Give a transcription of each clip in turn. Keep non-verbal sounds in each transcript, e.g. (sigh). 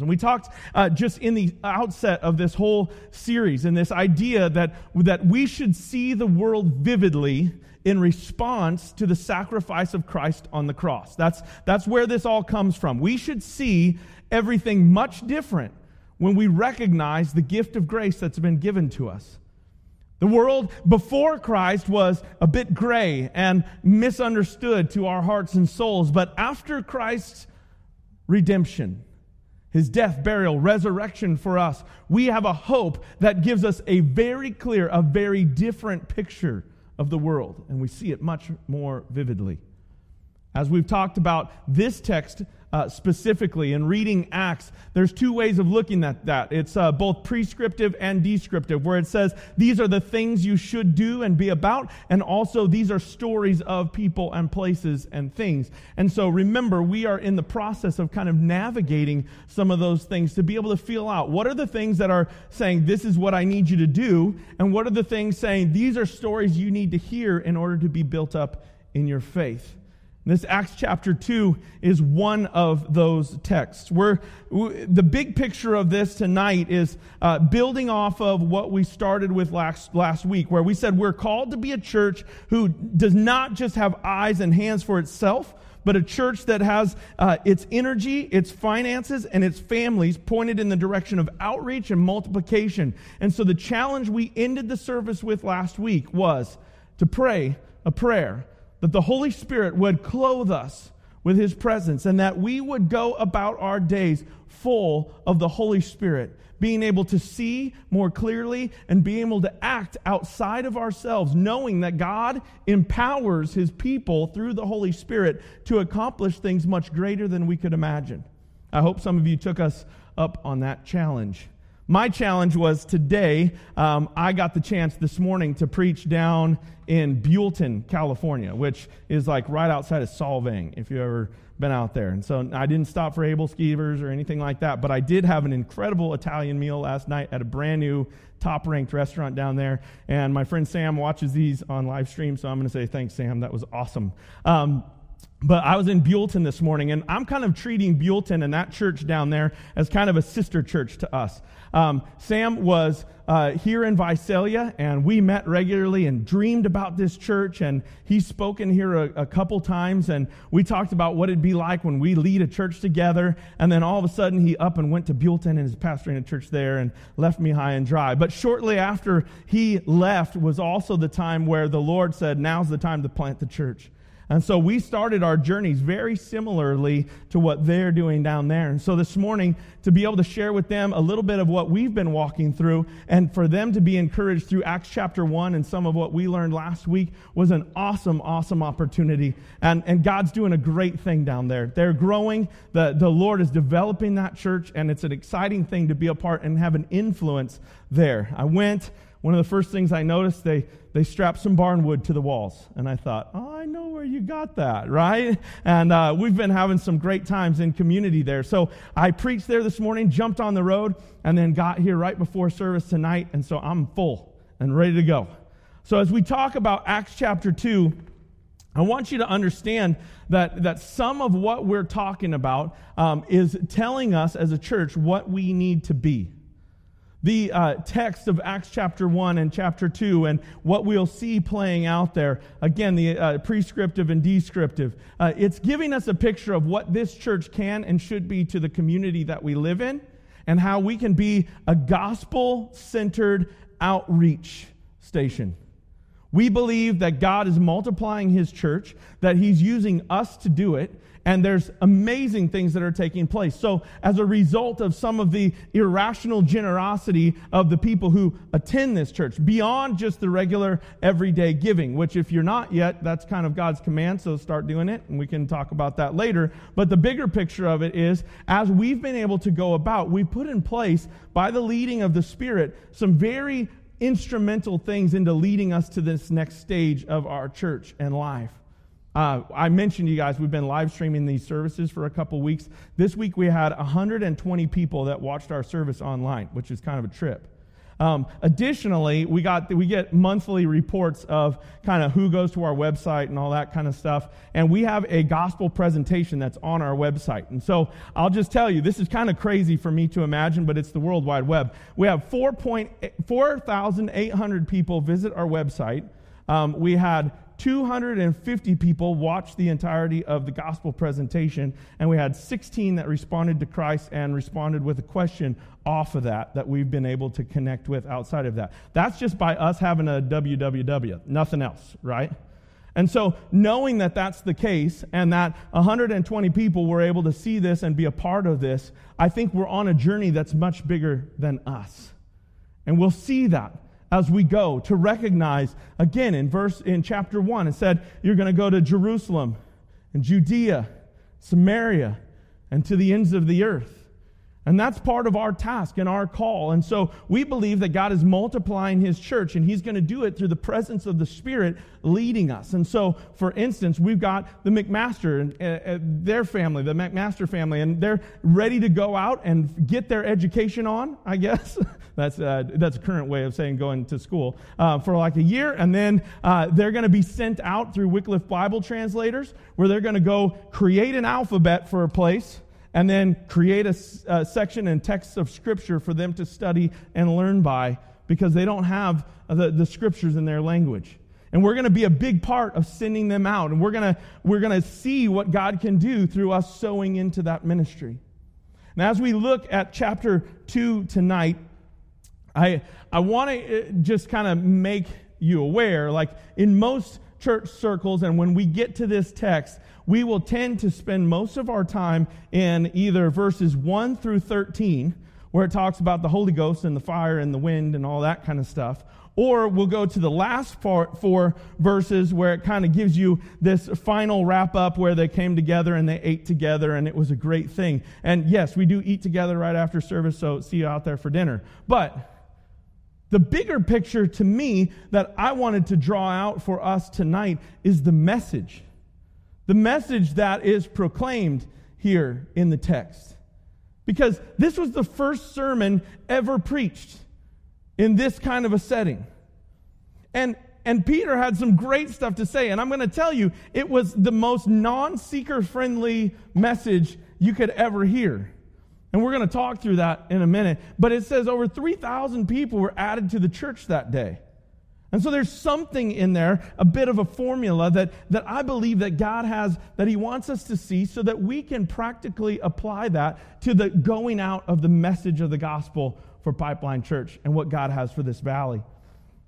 And we talked uh, just in the outset of this whole series, and this idea that, that we should see the world vividly in response to the sacrifice of Christ on the cross. That's, that's where this all comes from. We should see everything much different when we recognize the gift of grace that's been given to us. The world before Christ was a bit gray and misunderstood to our hearts and souls, but after Christ's redemption, his death, burial, resurrection for us, we have a hope that gives us a very clear, a very different picture of the world, and we see it much more vividly. As we've talked about this text uh, specifically in reading Acts, there's two ways of looking at that. It's uh, both prescriptive and descriptive, where it says these are the things you should do and be about, and also these are stories of people and places and things. And so remember, we are in the process of kind of navigating some of those things to be able to feel out what are the things that are saying, this is what I need you to do, and what are the things saying, these are stories you need to hear in order to be built up in your faith. This Acts chapter 2 is one of those texts. Where the big picture of this tonight is uh, building off of what we started with last, last week, where we said we're called to be a church who does not just have eyes and hands for itself, but a church that has uh, its energy, its finances, and its families pointed in the direction of outreach and multiplication. And so the challenge we ended the service with last week was to pray a prayer that the Holy Spirit would clothe us with His presence and that we would go about our days full of the Holy Spirit, being able to see more clearly and being able to act outside of ourselves, knowing that God empowers His people through the Holy Spirit to accomplish things much greater than we could imagine. I hope some of you took us up on that challenge. My challenge was today, um, I got the chance this morning to preach down in Buellton, California, which is like right outside of Solvang, if you've ever been out there. And so I didn't stop for aebleskivers or anything like that, but I did have an incredible Italian meal last night at a brand new top ranked restaurant down there. And my friend Sam watches these on live stream, so I'm going to say thanks, Sam. That was awesome. Um, but I was in Buellton this morning, and I'm kind of treating Buellton and that church down there as kind of a sister church to us. Um, Sam was uh, here in Visalia, and we met regularly and dreamed about this church. And he's spoken here a, a, couple times, and we talked about what it'd be like when we lead a church together. And then all of a sudden, he up and went to Buellton and is pastoring a church there, and left me high and dry. But shortly after he left was also the time where the Lord said, "Now's the time to plant the church." And so we started our journeys very similarly to what they're doing down there. And so this morning, to be able to share with them a little bit of what we've been walking through and for them to be encouraged through Acts chapter 1 and some of what we learned last week was an awesome, awesome opportunity. And, and God's doing a great thing down there. They're growing. The, the Lord is developing that church, and it's an exciting thing to be a part and have an influence there. I went one of the first things I noticed, they, they strapped some barnwood to the walls. And I thought, oh, I know where you got that, (laughs) right? And uh, we've been having some great times in community there. So I preached there this morning, jumped on the road, and then got here right before service tonight. And so I'm full and ready to go. So as we talk about Acts chapter 2, I want you to understand that, that some of what we're talking about um, is telling us as a church what we need to be the uh, text of Acts chapter 1 and chapter 2 and what we'll see playing out there. Again, the uh, prescriptive and descriptive. Uh, it's giving us a picture of what this church can and should be to the community that we live in and how we can be a gospel centered outreach station. We believe that God is multiplying his church, that he's using us to do it, and there's amazing things that are taking place. So, as a result of some of the irrational generosity of the people who attend this church, beyond just the regular everyday giving, which, if you're not yet, that's kind of God's command, so start doing it, and we can talk about that later. But the bigger picture of it is as we've been able to go about, we've put in place, by the leading of the Spirit, some very instrumental things into leading us to this next stage of our church and life. Uh, I mentioned you guys, we've been live streaming these services for a couple weeks. This week we had 120 people that watched our service online, which is kind of a trip. Um, additionally, we got we get monthly reports of kind of who goes to our website and all that kind of stuff, and we have a gospel presentation that's on our website. And so I'll just tell you, this is kind of crazy for me to imagine, but it's the World Wide Web. We have 4,800 people visit our website. Um, we had 250 people watched the entirety of the gospel presentation, and we had 16 that responded to Christ and responded with a question off of that that we've been able to connect with outside of that. That's just by us having a www, nothing else, right? And so, knowing that that's the case and that 120 people were able to see this and be a part of this, I think we're on a journey that's much bigger than us. And we'll see that as we go to recognize again in verse in chapter 1 it said you're going to go to Jerusalem and Judea, Samaria and to the ends of the earth. And that's part of our task and our call. And so we believe that God is multiplying his church and he's going to do it through the presence of the Spirit leading us. And so, for instance, we've got the McMaster and uh, uh, their family, the McMaster family, and they're ready to go out and get their education on, I guess. (laughs) that's, uh, that's a current way of saying going to school uh, for like a year. And then uh, they're going to be sent out through Wycliffe Bible translators where they're going to go create an alphabet for a place and then create a, a section and texts of Scripture for them to study and learn by because they don't have the, the Scriptures in their language. And we're going to be a big part of sending them out. And we're going to, we're going to see what God can do through us sowing into that ministry. Now, as we look at chapter 2 tonight, I, I want to uh, just kind of make you aware, like in most church circles, and when we get to this text, we will tend to spend most of our time in either verses 1 through 13, where it talks about the Holy Ghost and the fire and the wind and all that kind of stuff. Or we'll go to the last four verses where it kind of gives you this final wrap up where they came together and they ate together and it was a great thing. And yes, we do eat together right after service, so see you out there for dinner. But the bigger picture to me that I wanted to draw out for us tonight is the message the message that is proclaimed here in the text. Because this was the first sermon ever preached in this kind of a setting. And, and Peter had some great stuff to say. And I'm going to tell you, it was the most non seeker friendly message you could ever hear. And we're going to talk through that in a minute. But it says over 3,000 people were added to the church that day. And so there's something in there, a bit of a formula that, that I believe that God has, that He wants us to see so that we can practically apply that to the going out of the message of the gospel for Pipeline Church and what God has for this valley.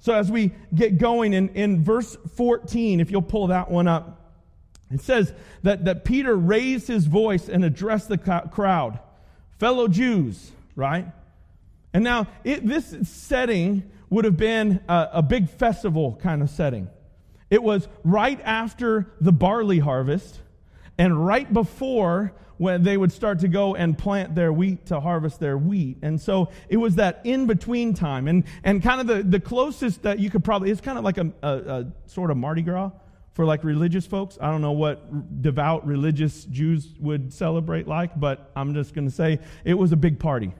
So as we get going in, in verse 14, if you'll pull that one up, it says that, that Peter raised his voice and addressed the crowd, fellow Jews, right? And now it, this setting would have been a, a big festival kind of setting. It was right after the barley harvest and right before when they would start to go and plant their wheat to harvest their wheat. And so it was that in between time. And, and kind of the, the closest that you could probably, it's kind of like a, a, a sort of Mardi Gras for like religious folks. I don't know what devout religious Jews would celebrate like, but I'm just going to say it was a big party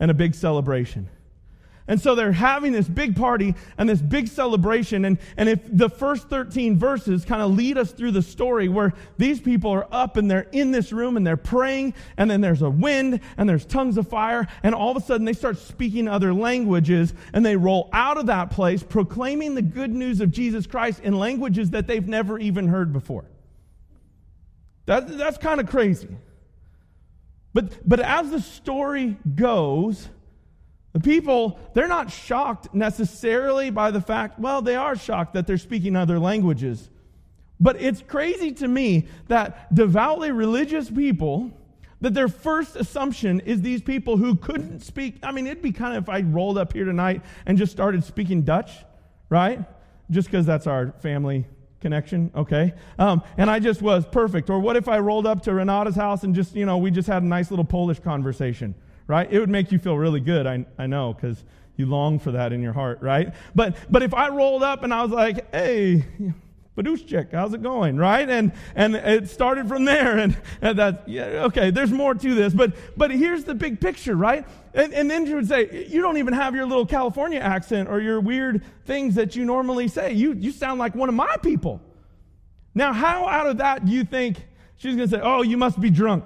and a big celebration. And so they're having this big party and this big celebration. And, and if the first 13 verses kind of lead us through the story where these people are up and they're in this room and they're praying, and then there's a wind and there's tongues of fire, and all of a sudden they start speaking other languages and they roll out of that place proclaiming the good news of Jesus Christ in languages that they've never even heard before. That, that's kind of crazy. But, but as the story goes, the people, they're not shocked necessarily by the fact, well, they are shocked that they're speaking other languages. But it's crazy to me that devoutly religious people, that their first assumption is these people who couldn't speak. I mean, it'd be kind of if I rolled up here tonight and just started speaking Dutch, right? Just because that's our family connection, okay? Um, and I just was perfect. Or what if I rolled up to Renata's house and just, you know, we just had a nice little Polish conversation? Right? It would make you feel really good, I, I know, because you long for that in your heart, right? But, but if I rolled up and I was like, hey, Padushchik, how's it going? Right? And and it started from there. And, and that, yeah, okay, there's more to this. But but here's the big picture, right? And, and then she would say, You don't even have your little California accent or your weird things that you normally say. You you sound like one of my people. Now, how out of that do you think she's gonna say, Oh, you must be drunk?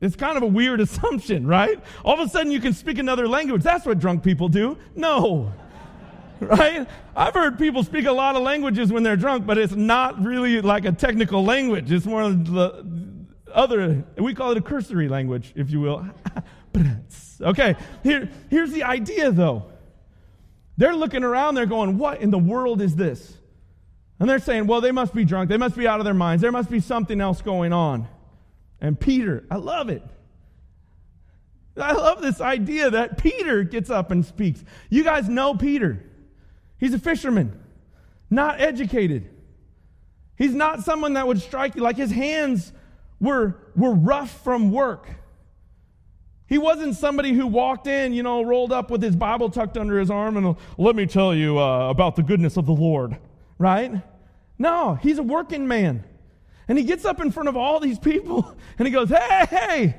It's kind of a weird (laughs) assumption, right? All of a sudden you can speak another language. That's what drunk people do. No (laughs) right? I've heard people speak a lot of languages when they're drunk, but it's not really like a technical language. It's more of the other, we call it a cursory language, if you will. (laughs) okay, here, here's the idea though. They're looking around, they're going, What in the world is this? And they're saying, Well, they must be drunk. They must be out of their minds. There must be something else going on. And Peter, I love it. I love this idea that Peter gets up and speaks. You guys know Peter. He's a fisherman, not educated. He's not someone that would strike you like his hands were, were rough from work. He wasn't somebody who walked in, you know, rolled up with his Bible tucked under his arm and let me tell you uh, about the goodness of the Lord, right? No, he's a working man. And he gets up in front of all these people (laughs) and he goes, Hey, hey,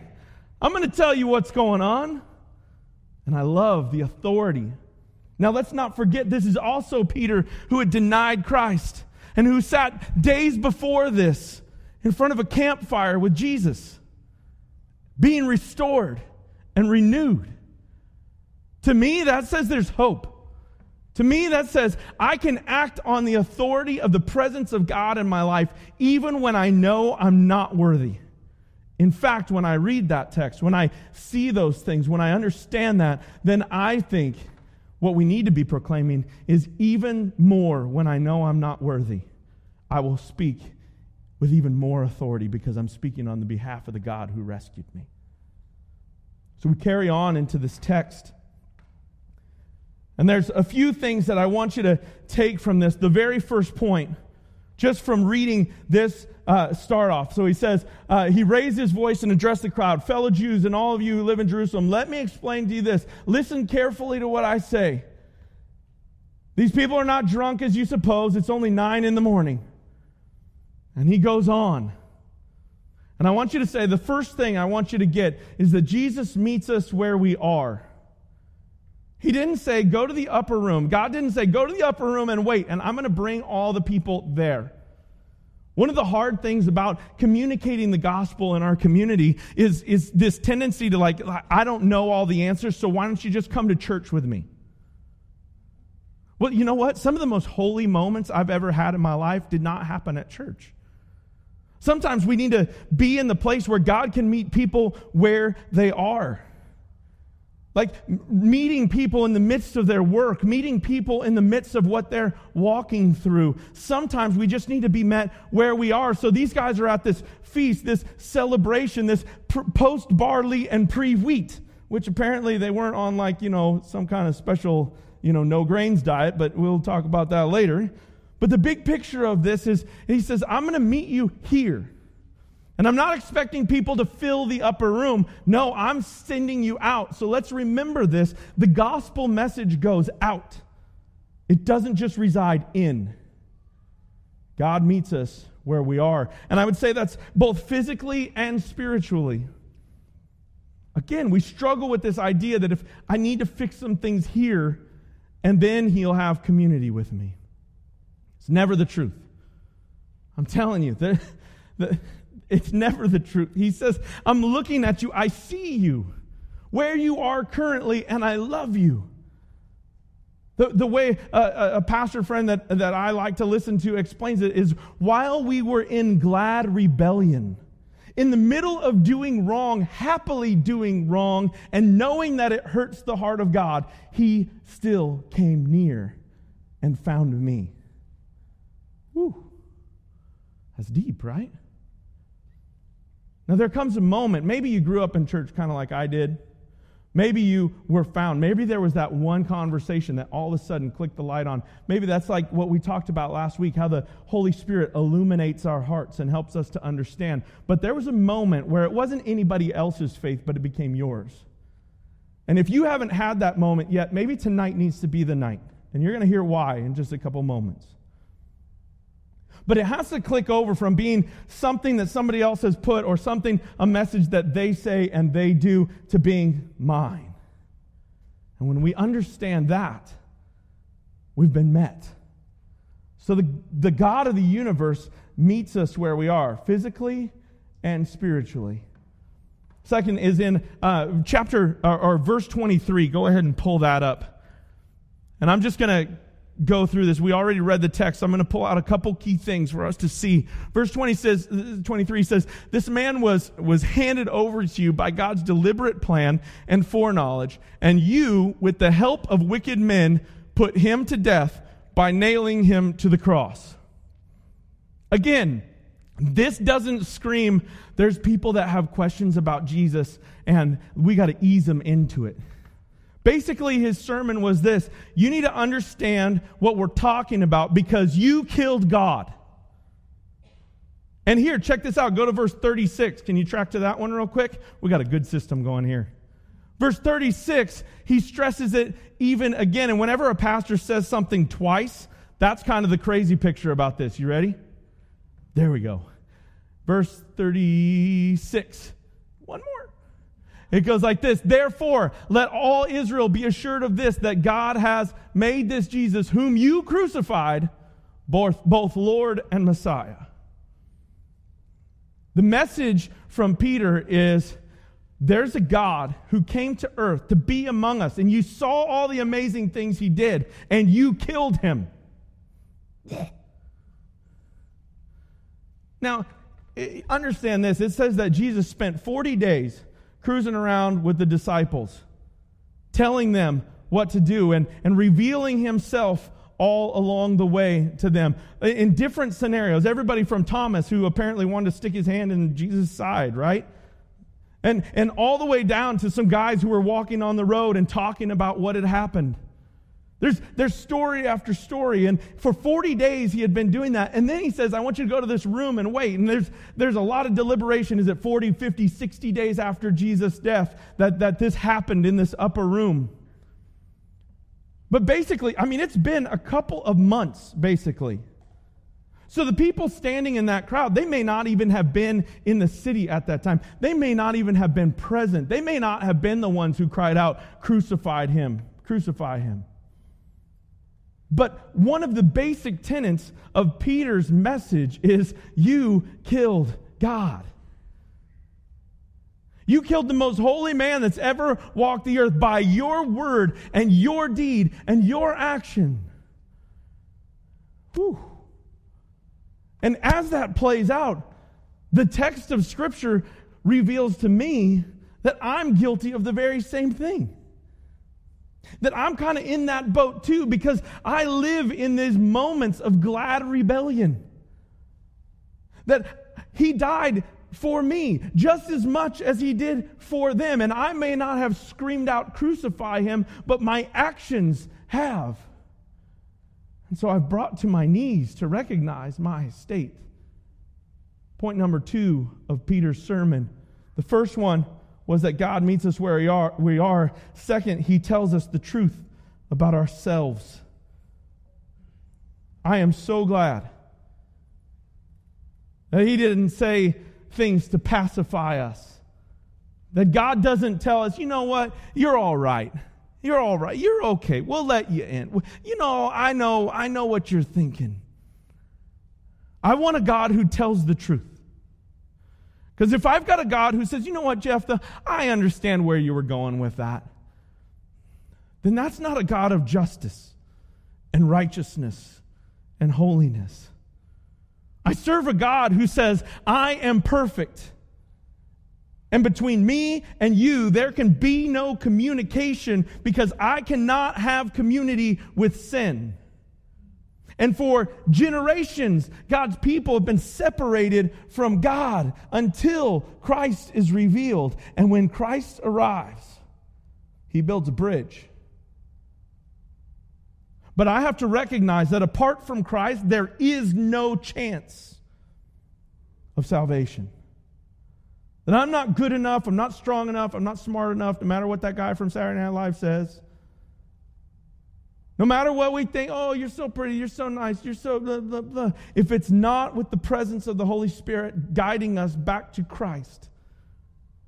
I'm going to tell you what's going on. And I love the authority now, let's not forget this is also Peter who had denied Christ and who sat days before this in front of a campfire with Jesus, being restored and renewed. To me, that says there's hope. To me, that says I can act on the authority of the presence of God in my life even when I know I'm not worthy. In fact, when I read that text, when I see those things, when I understand that, then I think what we need to be proclaiming is even more when I know I'm not worthy, I will speak with even more authority because I'm speaking on the behalf of the God who rescued me. So we carry on into this text. And there's a few things that I want you to take from this. The very first point just from reading this uh, start off. So he says, uh, he raised his voice and addressed the crowd, fellow Jews and all of you who live in Jerusalem, let me explain to you this. Listen carefully to what I say. These people are not drunk as you suppose. It's only nine in the morning. And he goes on. And I want you to say the first thing I want you to get is that Jesus meets us where we are. He didn't say, go to the upper room. God didn't say, go to the upper room and wait, and I'm going to bring all the people there. One of the hard things about communicating the gospel in our community is, is this tendency to, like, I don't know all the answers, so why don't you just come to church with me? Well, you know what? Some of the most holy moments I've ever had in my life did not happen at church. Sometimes we need to be in the place where God can meet people where they are. Like meeting people in the midst of their work, meeting people in the midst of what they're walking through. Sometimes we just need to be met where we are. So these guys are at this feast, this celebration, this post barley and pre wheat, which apparently they weren't on like, you know, some kind of special, you know, no grains diet, but we'll talk about that later. But the big picture of this is he says, I'm going to meet you here. And I'm not expecting people to fill the upper room. No, I'm sending you out. So let's remember this. The gospel message goes out, it doesn't just reside in. God meets us where we are. And I would say that's both physically and spiritually. Again, we struggle with this idea that if I need to fix some things here, and then he'll have community with me. It's never the truth. I'm telling you, the, the, it's never the truth. He says, I'm looking at you. I see you where you are currently, and I love you. The, the way a, a pastor friend that, that I like to listen to explains it is while we were in glad rebellion, in the middle of doing wrong, happily doing wrong, and knowing that it hurts the heart of God, he still came near and found me. Whew. That's deep, right? Now, there comes a moment, maybe you grew up in church kind of like I did. Maybe you were found. Maybe there was that one conversation that all of a sudden clicked the light on. Maybe that's like what we talked about last week how the Holy Spirit illuminates our hearts and helps us to understand. But there was a moment where it wasn't anybody else's faith, but it became yours. And if you haven't had that moment yet, maybe tonight needs to be the night. And you're going to hear why in just a couple moments. But it has to click over from being something that somebody else has put or something, a message that they say and they do, to being mine. And when we understand that, we've been met. So the, the God of the universe meets us where we are, physically and spiritually. Second is in uh, chapter or, or verse 23. Go ahead and pull that up. And I'm just going to go through this. We already read the text. I'm going to pull out a couple key things for us to see. Verse 20 says, 23 says, This man was, was handed over to you by God's deliberate plan and foreknowledge, and you, with the help of wicked men, put him to death by nailing him to the cross. Again, this doesn't scream, there's people that have questions about Jesus and we got to ease them into it. Basically, his sermon was this You need to understand what we're talking about because you killed God. And here, check this out. Go to verse 36. Can you track to that one real quick? We got a good system going here. Verse 36, he stresses it even again. And whenever a pastor says something twice, that's kind of the crazy picture about this. You ready? There we go. Verse 36. One more. It goes like this Therefore, let all Israel be assured of this that God has made this Jesus, whom you crucified, both, both Lord and Messiah. The message from Peter is there's a God who came to earth to be among us, and you saw all the amazing things he did, and you killed him. Now, understand this. It says that Jesus spent 40 days cruising around with the disciples, telling them what to do and, and revealing himself all along the way to them in different scenarios. Everybody from Thomas, who apparently wanted to stick his hand in Jesus' side, right? And, and all the way down to some guys who were walking on the road and talking about what had happened. There's, there's story after story. And for 40 days, he had been doing that. And then he says, I want you to go to this room and wait. And there's, there's a lot of deliberation. Is it 40, 50, 60 days after Jesus' death that, that this happened in this upper room? But basically, I mean, it's been a couple of months, basically. So the people standing in that crowd, they may not even have been in the city at that time. They may not even have been present. They may not have been the ones who cried out, Crucified him, crucify him. But one of the basic tenets of Peter's message is you killed God. You killed the most holy man that's ever walked the earth by your word and your deed and your action. Whew. And as that plays out, the text of Scripture reveals to me that I'm guilty of the very same thing that I'm kind of in that boat too because I live in these moments of glad rebellion. That he died for me just as much as he did for them. And I may not have screamed out, crucify him, but my actions have. And so I've brought to my knees to recognize my state. Point number two of Peter's sermon. The first one was that God meets us where we are. We are. Second, he tells us the truth about ourselves. I am so glad that he didn't say things to pacify us. That God doesn't tell us, you know what, you're all right. You're all right. You're okay. We'll let you in. You know, I know, I know what you're thinking. I want a God who tells the truth. Because if I've got a God who says, you know what, Jephthah, I understand where you were going with that, then that's not a God of justice and righteousness and holiness. I serve a God who says, I am perfect. And between me and you, there can be no communication because I cannot have community with sin. And for generations, God's people have been separated from God until Christ is revealed. And when Christ arrives, he builds a bridge. But I have to recognize that apart from Christ, there is no chance of salvation. That I'm not good enough, I'm not strong enough, I'm not smart enough, no matter what that guy from Saturday Night Live says. No matter what we think, oh, you're so pretty, you're so nice, you're so blah, blah, blah. If it's not with the presence of the Holy Spirit guiding us back to Christ,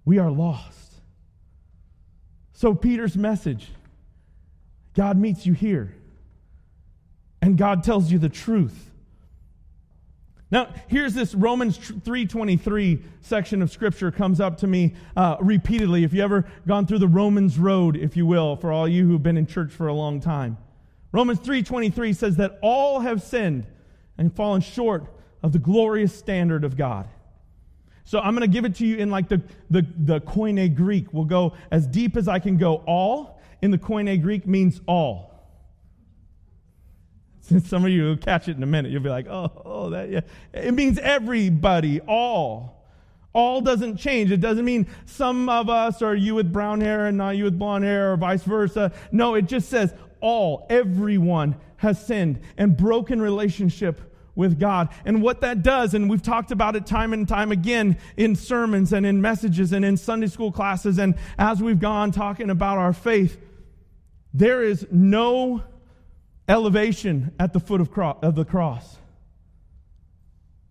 we are lost. So, Peter's message God meets you here, and God tells you the truth. Now, here's this Romans 3.23 section of Scripture comes up to me uh, repeatedly. If you ever gone through the Romans road, if you will, for all you who've been in church for a long time. Romans 3.23 says that all have sinned and fallen short of the glorious standard of God. So I'm going to give it to you in like the, the, the Koine Greek. We'll go as deep as I can go. All in the Koine Greek means all. (laughs) Since some of you will catch it in a minute, you'll be like, oh, oh, that, yeah. It means everybody, all. All doesn't change. It doesn't mean some of us are you with brown hair and not you with blonde hair or vice versa. No, it just says all, everyone has sinned and broken relationship with God. And what that does, and we've talked about it time and time again in sermons and in messages and in Sunday school classes, and as we've gone talking about our faith, there is no elevation at the foot of, cro- of the cross.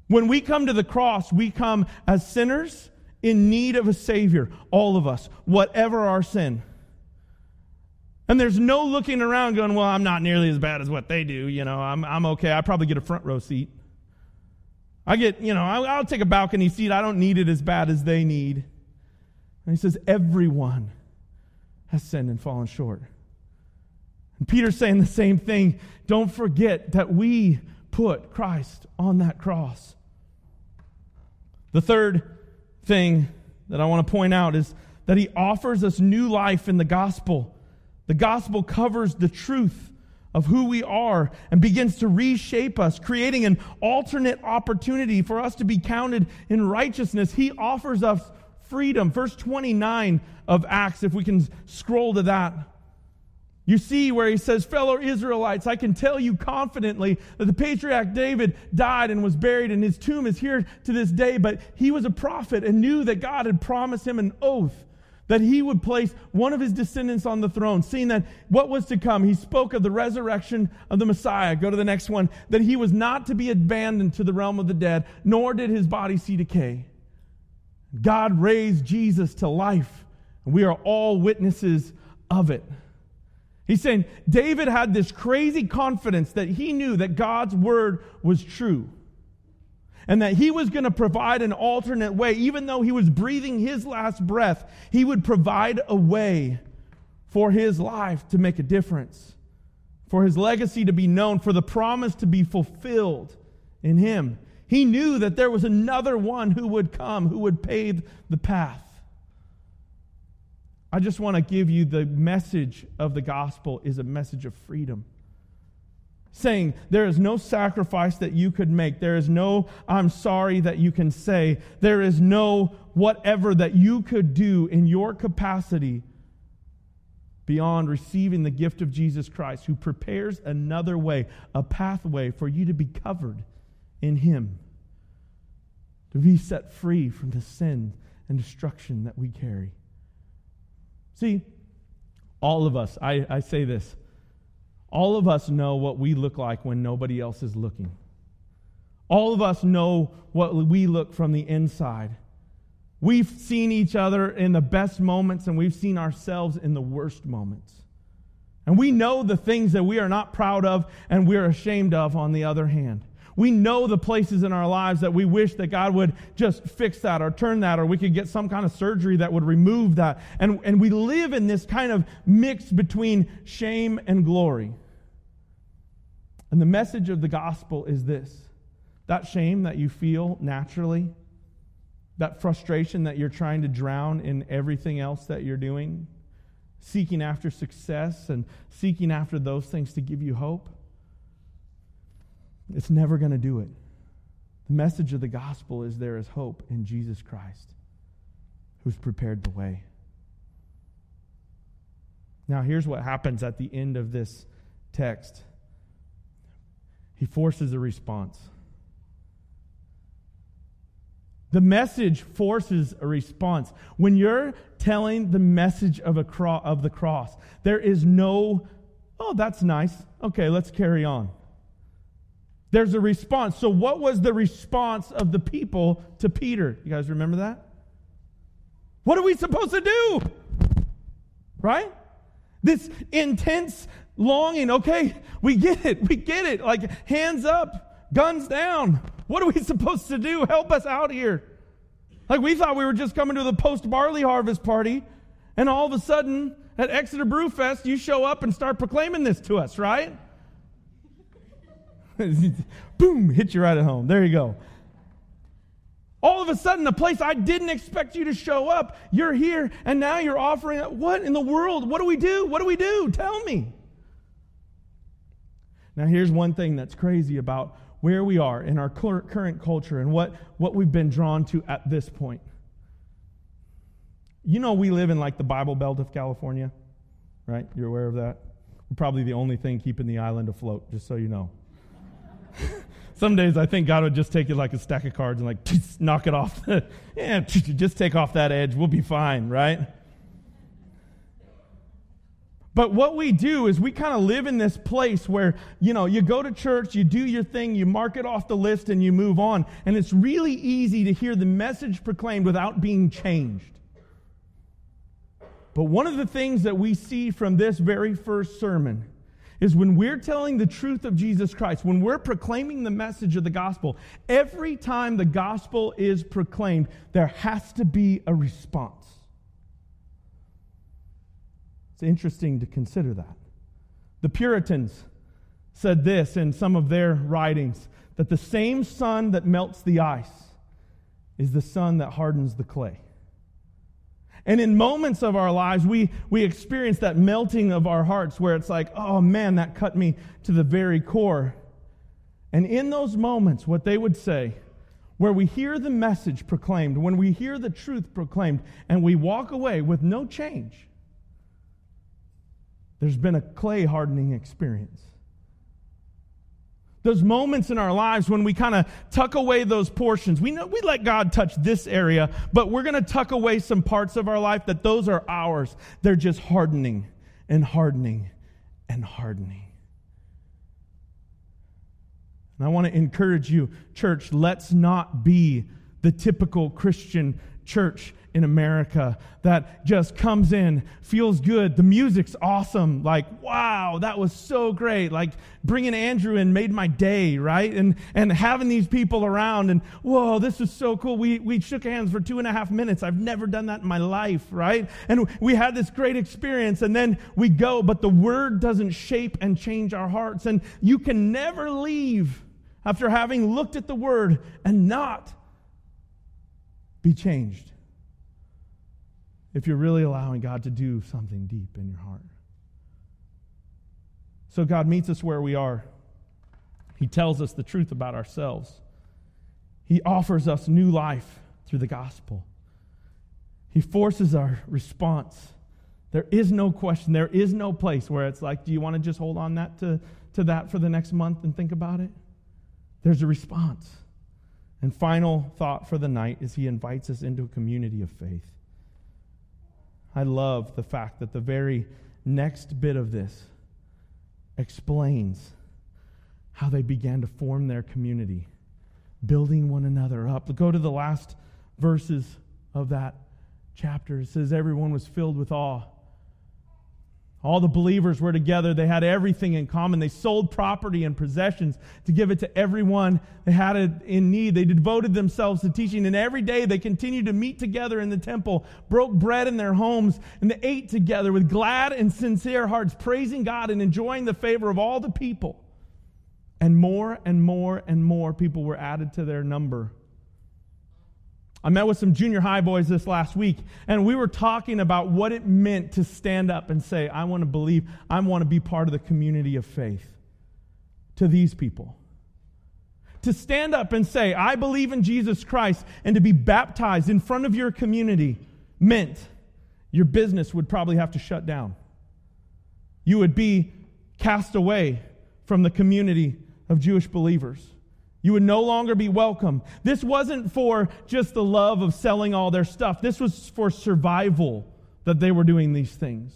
When we come to the cross, we come as sinners in need of a Savior, all of us, whatever our sin. And there's no looking around going, well, I'm not nearly as bad as what they do. You know, I'm, I'm okay. I probably get a front row seat. I get, you know, I'll, I'll take a balcony seat. I don't need it as bad as they need. And he says, everyone has sinned and fallen short. And Peter's saying the same thing. Don't forget that we put Christ on that cross. The third thing that I want to point out is that he offers us new life in the gospel. The gospel covers the truth of who we are and begins to reshape us, creating an alternate opportunity for us to be counted in righteousness. He offers us freedom. Verse 29 of Acts, if we can scroll to that. You see where he says, Fellow Israelites, I can tell you confidently that the patriarch David died and was buried, and his tomb is here to this day. But he was a prophet and knew that God had promised him an oath that he would place one of his descendants on the throne, seeing that what was to come. He spoke of the resurrection of the Messiah. Go to the next one. That he was not to be abandoned to the realm of the dead, nor did his body see decay. God raised Jesus to life, and we are all witnesses of it. He's saying David had this crazy confidence that he knew that God's word was true and that he was going to provide an alternate way. Even though he was breathing his last breath, he would provide a way for his life to make a difference, for his legacy to be known, for the promise to be fulfilled in him. He knew that there was another one who would come, who would pave the path. I just want to give you the message of the gospel is a message of freedom. Saying there is no sacrifice that you could make. There is no I'm sorry that you can say. There is no whatever that you could do in your capacity beyond receiving the gift of Jesus Christ, who prepares another way, a pathway for you to be covered in Him, to be set free from the sin and destruction that we carry. See, all of us, I, I say this, all of us know what we look like when nobody else is looking. All of us know what we look from the inside. We've seen each other in the best moments and we've seen ourselves in the worst moments. And we know the things that we are not proud of and we're ashamed of on the other hand. We know the places in our lives that we wish that God would just fix that or turn that, or we could get some kind of surgery that would remove that. And, and we live in this kind of mix between shame and glory. And the message of the gospel is this that shame that you feel naturally, that frustration that you're trying to drown in everything else that you're doing, seeking after success and seeking after those things to give you hope it's never going to do it. The message of the gospel is there is hope in Jesus Christ, who's prepared the way. Now, here's what happens at the end of this text he forces a response. The message forces a response. When you're telling the message of, a cro- of the cross, there is no Oh, that's nice. Okay, let's carry on. There's a response. So, what was the response of the people to Peter? You guys remember that? What are we supposed to do? Right? This intense longing. Okay, we get it. We get it. Like, hands up, guns down. What are we (laughs) supposed to do? Help us out here. Like, we thought we were just coming to the post barley harvest party, and all of a sudden, at Exeter Brewfest, you show up and start proclaiming this to us, right? (laughs) Boom, hit you right at home. There you go. All of a sudden, a place I didn't expect you to show up, you're here, and now you're offering. What in the world? What do we do? What do we do? Tell me. Now, here's one thing that's crazy about where we are in our current culture and what, what we've been drawn to at this point. You know, we live in like the Bible Belt of California, right? You're aware of that? We're probably the only thing keeping the island afloat, just so you know. (laughs) Some days I think God would just take you like a stack of cards and like (laughs) knock it off. (laughs) yeah, just take off that edge. We'll be fine, right? But what we do is we kind of live in this place where, you know, you go to church, you do your thing, you mark it off the list, and you move on. And it's really easy to hear the message proclaimed without being changed. But one of the things that we see from this very first sermon is when we're telling the truth of Jesus Christ, when we're proclaiming the message of the gospel, every time the gospel is proclaimed, there has to be a response. It's interesting to consider that. The Puritans said this in some of their writings that the same sun that melts the ice is the sun that hardens the clay. And in moments of our lives, we, we experience that melting of our hearts where it's like, oh man, that cut me to the very core. And in those moments, what they would say, where we hear the message proclaimed, when we hear the truth proclaimed, and we walk away with no change, there's been a clay hardening experience. Those moments in our lives when we kind of tuck away those portions. We know we let God touch this area, but we're going to tuck away some parts of our life that those are ours. They're just hardening and hardening and hardening. And I want to encourage you, church, let's not be the typical Christian church in America that just comes in, feels good. The music's awesome. Like, wow, that was so great. Like, bringing Andrew in made my day, right? And, and having these people around and, whoa, this is so cool. We, we shook hands for two and a half minutes. I've never done that in my life, right? And we had this great experience and then we go, but the word doesn't shape and change our hearts. And you can never leave after having looked at the word and not be changed if you're really allowing God to do something deep in your heart. So God meets us where we are. He tells us the truth about ourselves. He offers us new life through the gospel. He forces our response. There is no question, there is no place where it's like, do you want to just hold on that to, to that for the next month and think about it? There's a response. And final thought for the night is he invites us into a community of faith. I love the fact that the very next bit of this explains how they began to form their community, building one another up. Go to the last verses of that chapter. It says, Everyone was filled with awe all the believers were together. They had everything in common. They sold property and possessions to give it to everyone they had it in need. They devoted themselves to teaching, and every day they continued to meet together in the temple, broke bread in their homes, and they ate together with glad and sincere hearts, praising God and enjoying the favor of all the people. And more and more and more people were added to their number I met with some junior high boys this last week, and we were talking about what it meant to stand up and say, I want to believe, I want to be part of the community of faith to these people. To stand up and say, I believe in Jesus Christ, and to be baptized in front of your community meant your business would probably have to shut down. You would be cast away from the community of Jewish believers. You would no longer be welcome. This wasn't for just the love of selling all their stuff. This was for survival that they were doing these things.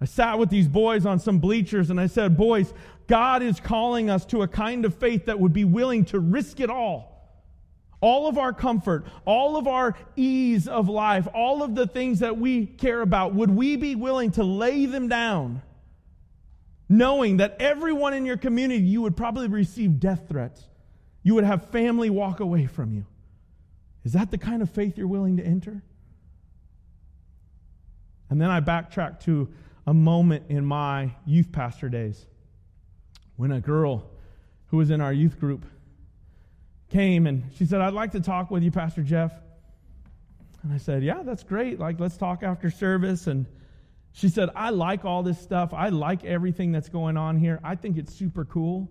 I sat with these boys on some bleachers and I said, Boys, God is calling us to a kind of faith that would be willing to risk it all. All of our comfort, all of our ease of life, all of the things that we care about, would we be willing to lay them down, knowing that everyone in your community, you would probably receive death threats? You would have family walk away from you. Is that the kind of faith you're willing to enter? And then I backtrack to a moment in my youth pastor days when a girl who was in our youth group came and she said, I'd like to talk with you, Pastor Jeff. And I said, Yeah, that's great. Like, let's talk after service. And she said, I like all this stuff. I like everything that's going on here. I think it's super cool.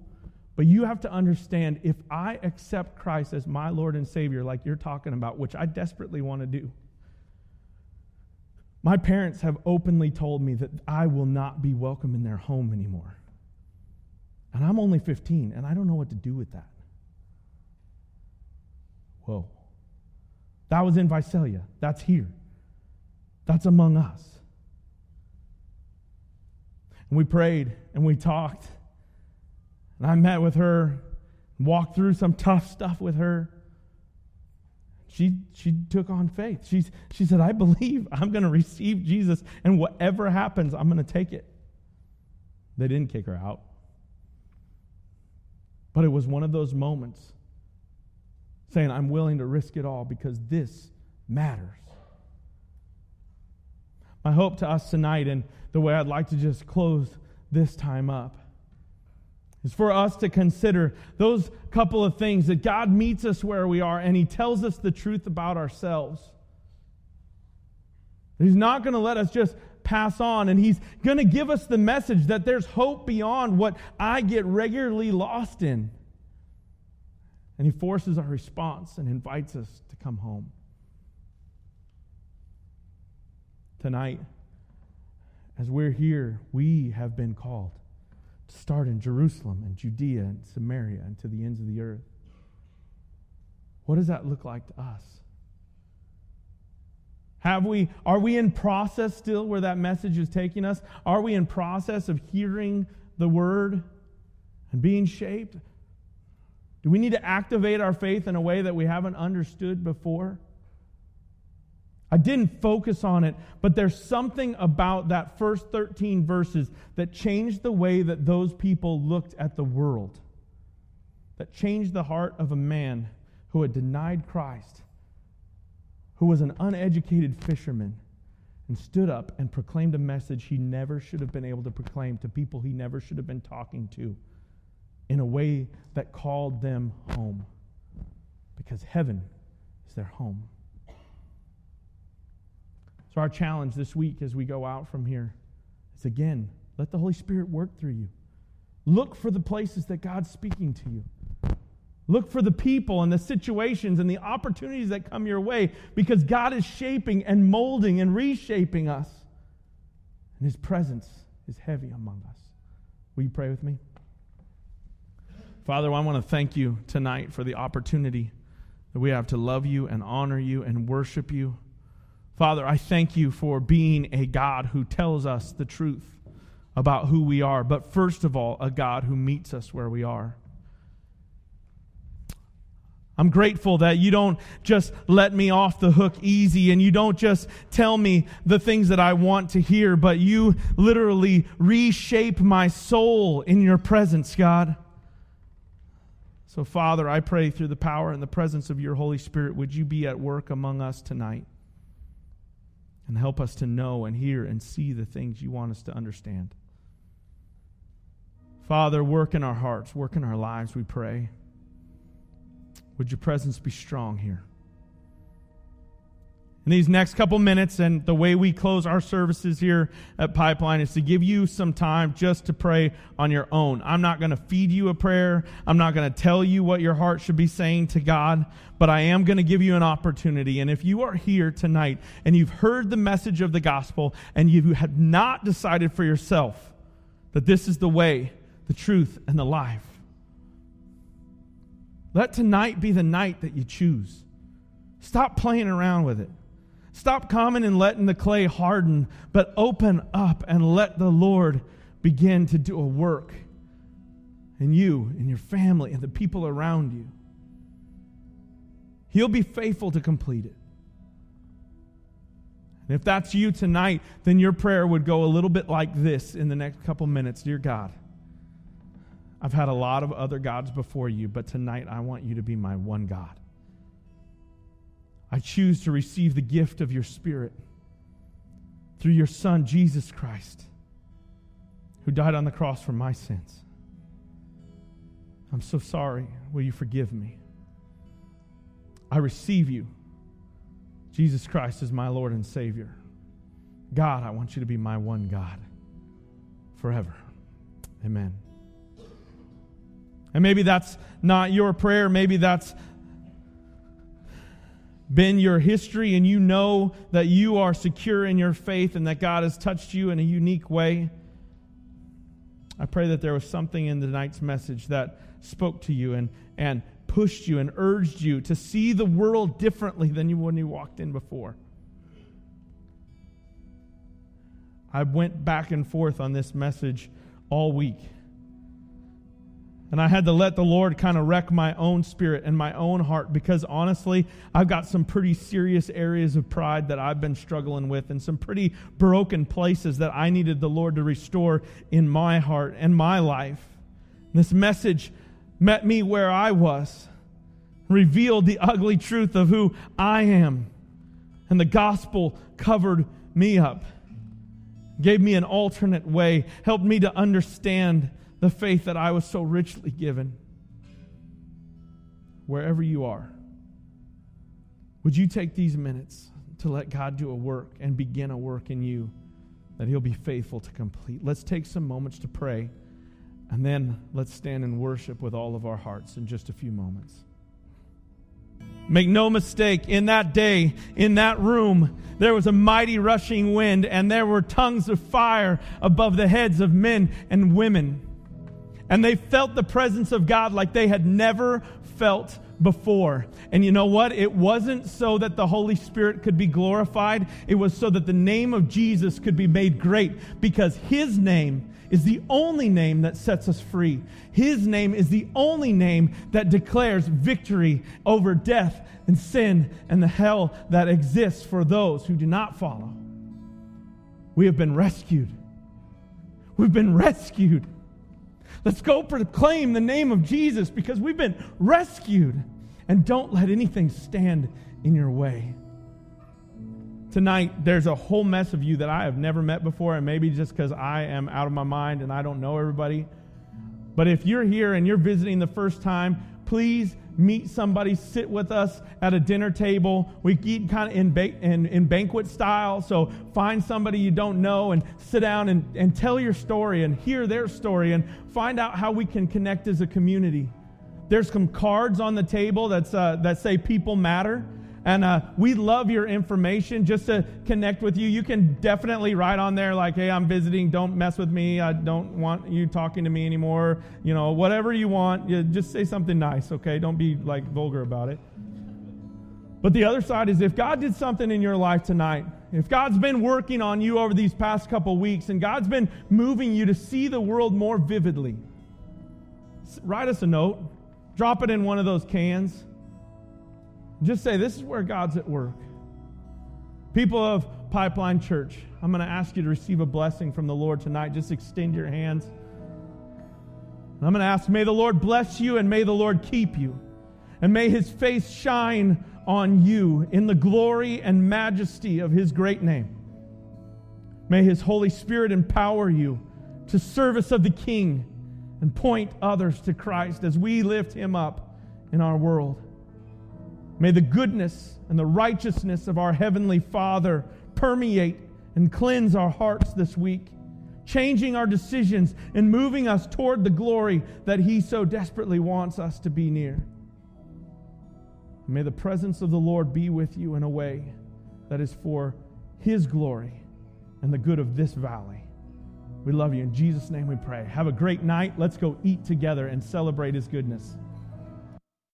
But you have to understand if I accept Christ as my Lord and Savior, like you're talking about, which I desperately want to do, my parents have openly told me that I will not be welcome in their home anymore. And I'm only 15, and I don't know what to do with that. Whoa. That was in Visalia. That's here. That's among us. And we prayed and we talked. And I met with her, walked through some tough stuff with her she, she took on faith. She, she said, I believe (laughs) I'm going to receive Jesus, and whatever happens, I'm going to take it. They didn't kick her out. But it was one of those moments saying, I'm willing to risk it all because this matters. My hope to us tonight, and the way I'd like to just close this time up, is for us to consider those couple of things that God meets us where we are and He tells us the truth about ourselves. He's not going to let us just pass on, and He's going to give us the message that there's hope beyond what I get regularly lost in. And He forces our response and invites us to come home. Tonight, as we're here, we have been called to start in Jerusalem and Judea and Samaria and to the ends of the earth. What does that look like to us? Have we are we in process still where that message is taking us? Are we in process of hearing the word and being shaped? Do we need to activate our faith in a way that we haven't understood before? I didn't focus on it, but there's something about that first 13 verses that changed the way that those people looked at the world, that changed the heart of a man who had denied Christ, who was an uneducated fisherman, and stood up and proclaimed a message he never should have been able to proclaim to people he never should have been talking to in a way that called them home, because heaven is their home. So, our challenge this week as we go out from here is again, let the Holy Spirit work through you. Look for the places that God's speaking to you. Look for the people and the situations and the opportunities that come your way because God is shaping and molding and reshaping us. And His presence is heavy among us. Will you pray with me? Father, I want to thank you tonight for the opportunity that we have to love you and honor you and worship you. Father, I thank you for being a God who tells us the truth about who we are, but first of all, a God who meets us where we are. I'm grateful that you don't just let me off the hook easy and you don't just tell me the things that I want to hear, but you literally reshape my soul in your presence, God. So, Father, I pray through the power and the presence of your Holy Spirit, would you be at work among us tonight? And help us to know and hear and see the things you want us to understand. Father, work in our hearts, work in our lives, we pray. Would your presence be strong here? In these next couple minutes and the way we close our services here at Pipeline is to give you some time just to pray on your own. I'm not going to feed you a prayer. I'm not going to tell you what your heart should be saying to God, but I am going to give you an opportunity. And if you are here tonight and you've heard the message of the gospel and you have not decided for yourself that this is the way, the truth, and the life, let tonight be the night that you choose. Stop playing around with it. Stop coming and letting the clay harden, but open up and let the Lord begin to do a work in you, in your family, and the people around you. He'll be faithful to complete it. And if that's you tonight, then your prayer would go a little bit like this in the next couple minutes Dear God, I've had a lot of other gods before you, but tonight I want you to be my one God. I choose to receive the gift of your Spirit through your Son, Jesus Christ, who died on the cross for my sins. I'm so sorry. Will you forgive me? I receive you. Jesus Christ is my Lord and Savior. God, I want you to be my one God forever. Amen. And maybe that's not your prayer. Maybe that's been your history, and you know that you are secure in your faith and that God has touched you in a unique way. I pray that there was something in tonight's message that spoke to you and, and pushed you and urged you to see the world differently than you when you walked in before. I went back and forth on this message all week. And I had to let the Lord kind of wreck my own spirit and my own heart because honestly, I've got some pretty serious areas of pride that I've been struggling with and some pretty broken places that I needed the Lord to restore in my heart and my life. This message met me where I was, revealed the ugly truth of who I am, and the gospel covered me up, gave me an alternate way, helped me to understand the faith that I was so richly given. Wherever you are, would you take these minutes to let God do a work and begin a work in you that He'll be faithful to complete? Let's take some moments to pray. And then let's stand and worship with all of our hearts in just a few moments. Make no mistake, in that day, in that room, there was a mighty rushing wind, and there were tongues of fire above the heads of men and women. And they felt the presence of God like they had never felt before. And you know what? It wasn't so that the Holy Spirit could be glorified, it was so that the name of Jesus could be made great because his name is the only name that sets us free. His name is the only name that declares victory over death and sin and the hell that exists for those who do not follow. We have been rescued. We've been rescued. Let's go proclaim the name of Jesus because we've been rescued. And don't let anything stand in your way. Tonight, there's a whole mess of you that I have never met before, and maybe just because I am out of my mind and I don't know everybody. But if you're here and you're visiting the first time, please meet somebody, sit with us at a dinner table. We eat kind of in, ba- in, in, banquet style, so find somebody you don't know and sit down and, and tell your story and hear their story and find out how we can connect as a community. There's some cards on the table that's, uh, that say people matter. And uh, we love your information just to connect with you. You can definitely write on there, like, hey, I'm visiting. Don't mess with me. I don't want you talking to me anymore. You know, whatever you want. You just say something nice, okay? Don't be like vulgar about it. But the other side is if God did something in your life tonight, if God's been working on you over these past couple weeks and God's been moving you to see the world more vividly, write us a note, drop it in one of those cans just say, This is where God's at work. People of Pipeline Church, I'm going to ask you to receive a blessing from the Lord tonight. Just extend your hands. I'm going to ask, May the Lord bless you and may the Lord keep you. And may his face shine on you in the glory and majesty of his great name. May his Holy Spirit empower you to service of the King and point others to Christ as we lift him up in our world. May the goodness and the righteousness of our Heavenly Father permeate and cleanse our hearts this week, changing our decisions and moving us toward the glory that He so desperately wants us to be near. May the presence of the Lord be with you in a way that is for His glory and the good of this valley. We love you. In Jesus' name we pray. Have a great night. Let's go eat together and celebrate His goodness.